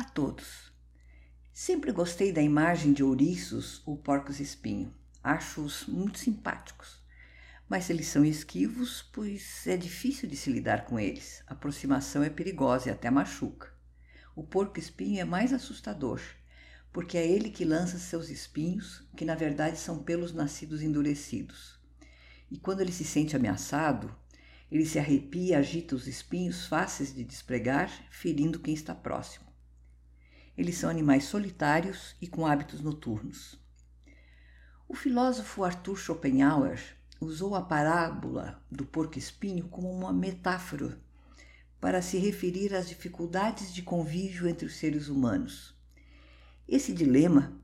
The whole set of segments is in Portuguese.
A todos! Sempre gostei da imagem de ouriços ou porcos-espinho. Acho-os muito simpáticos. Mas eles são esquivos, pois é difícil de se lidar com eles. A aproximação é perigosa e até machuca. O porco-espinho é mais assustador, porque é ele que lança seus espinhos, que na verdade são pelos nascidos endurecidos. E quando ele se sente ameaçado, ele se arrepia e agita os espinhos fáceis de despregar, ferindo quem está próximo. Eles são animais solitários e com hábitos noturnos. O filósofo Arthur Schopenhauer usou a parábola do porco-espinho como uma metáfora para se referir às dificuldades de convívio entre os seres humanos. Esse dilema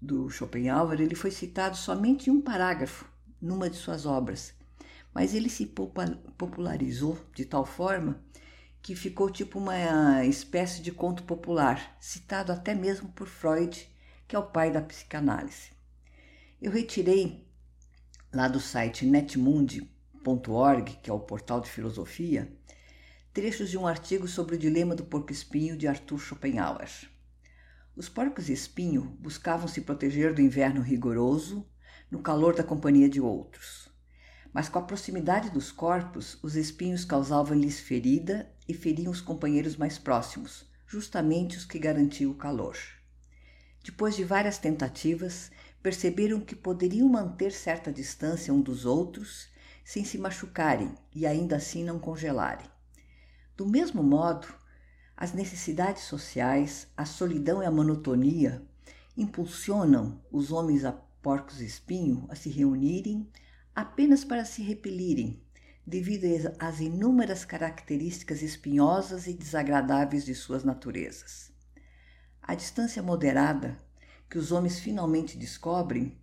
do Schopenhauer ele foi citado somente em um parágrafo numa de suas obras, mas ele se popularizou de tal forma que ficou tipo uma espécie de conto popular, citado até mesmo por Freud, que é o pai da psicanálise. Eu retirei lá do site netmundi.org, que é o portal de filosofia, trechos de um artigo sobre o dilema do porco-espinho de Arthur Schopenhauer. Os porcos-espinho buscavam se proteger do inverno rigoroso no calor da companhia de outros. Mas com a proximidade dos corpos, os espinhos causavam-lhes ferida e feriam os companheiros mais próximos, justamente os que garantiam o calor. Depois de várias tentativas, perceberam que poderiam manter certa distância um dos outros sem se machucarem e ainda assim não congelarem. Do mesmo modo, as necessidades sociais, a solidão e a monotonia impulsionam os homens a porcos espinho a se reunirem apenas para se repelirem, devido às inúmeras características espinhosas e desagradáveis de suas naturezas. A distância moderada que os homens finalmente descobrem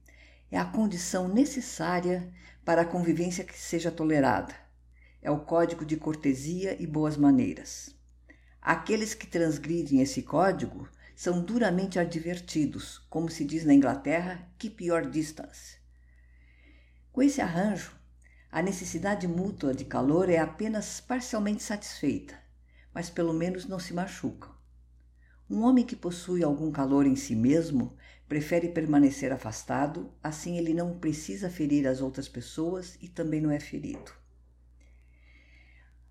é a condição necessária para a convivência que seja tolerada. É o código de cortesia e boas maneiras. Aqueles que transgridem esse código são duramente advertidos, como se diz na Inglaterra, keep your distance. Com esse arranjo, a necessidade mútua de calor é apenas parcialmente satisfeita, mas pelo menos não se machucam. Um homem que possui algum calor em si mesmo prefere permanecer afastado, assim ele não precisa ferir as outras pessoas e também não é ferido.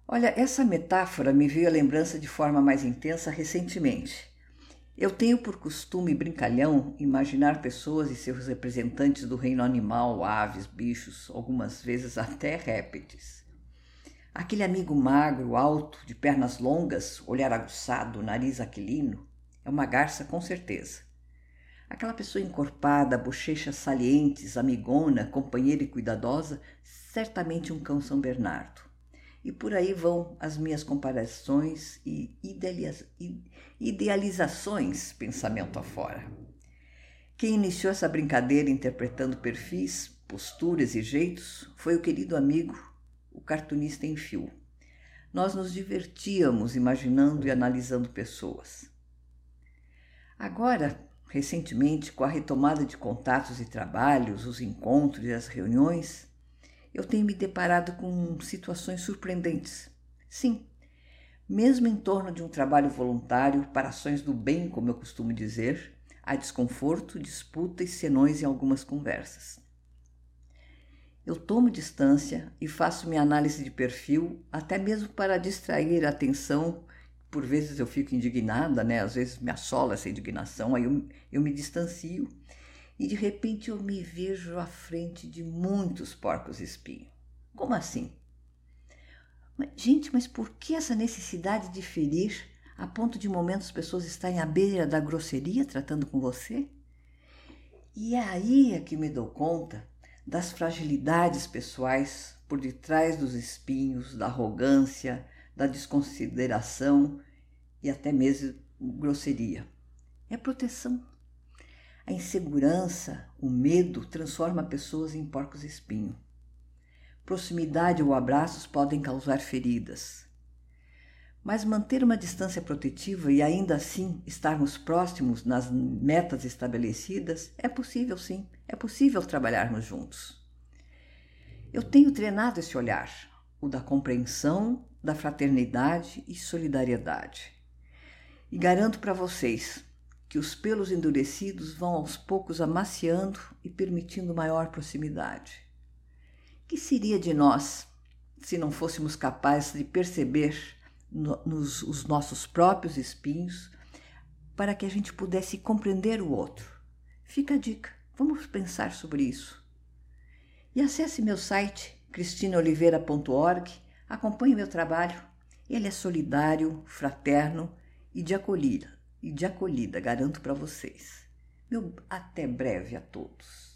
Olha, essa metáfora me veio à lembrança de forma mais intensa recentemente. Eu tenho por costume brincalhão imaginar pessoas e seus representantes do reino animal, aves, bichos, algumas vezes até répteis. Aquele amigo magro, alto, de pernas longas, olhar aguçado, nariz aquilino, é uma garça com certeza. Aquela pessoa encorpada, bochechas salientes, amigona, companheira e cuidadosa, certamente um cão São Bernardo. E por aí vão as minhas comparações e idealizações pensamento afora. Quem iniciou essa brincadeira interpretando perfis, posturas e jeitos foi o querido amigo, o cartunista em fio. Nós nos divertíamos imaginando e analisando pessoas. Agora, recentemente, com a retomada de contatos e trabalhos, os encontros e as reuniões, eu tenho me deparado com situações surpreendentes. Sim, mesmo em torno de um trabalho voluntário para ações do bem, como eu costumo dizer, há desconforto, disputa e senões em algumas conversas. Eu tomo distância e faço minha análise de perfil, até mesmo para distrair a atenção. Por vezes eu fico indignada, né? Às vezes me assola essa indignação, aí eu, eu me distancio e de repente eu me vejo à frente de muitos porcos espinho. Como assim? Mas, gente, mas por que essa necessidade de ferir a ponto de momentos as pessoas estarem à beira da grosseria tratando com você? E é aí é que me dou conta das fragilidades pessoais por detrás dos espinhos, da arrogância, da desconsideração e até mesmo grosseria. É proteção. A insegurança, o medo transforma pessoas em porcos espinho. Proximidade ou abraços podem causar feridas. Mas manter uma distância protetiva e ainda assim estarmos próximos nas metas estabelecidas é possível sim, é possível trabalharmos juntos. Eu tenho treinado esse olhar, o da compreensão, da fraternidade e solidariedade. E garanto para vocês que os pelos endurecidos vão aos poucos amaciando e permitindo maior proximidade. Que seria de nós se não fôssemos capazes de perceber no, nos, os nossos próprios espinhos para que a gente pudesse compreender o outro? Fica a dica, vamos pensar sobre isso. E acesse meu site cristinaoliveira.org, acompanhe meu trabalho. Ele é solidário, fraterno e de acolhida, e de acolhida, garanto para vocês. Meu até breve a todos.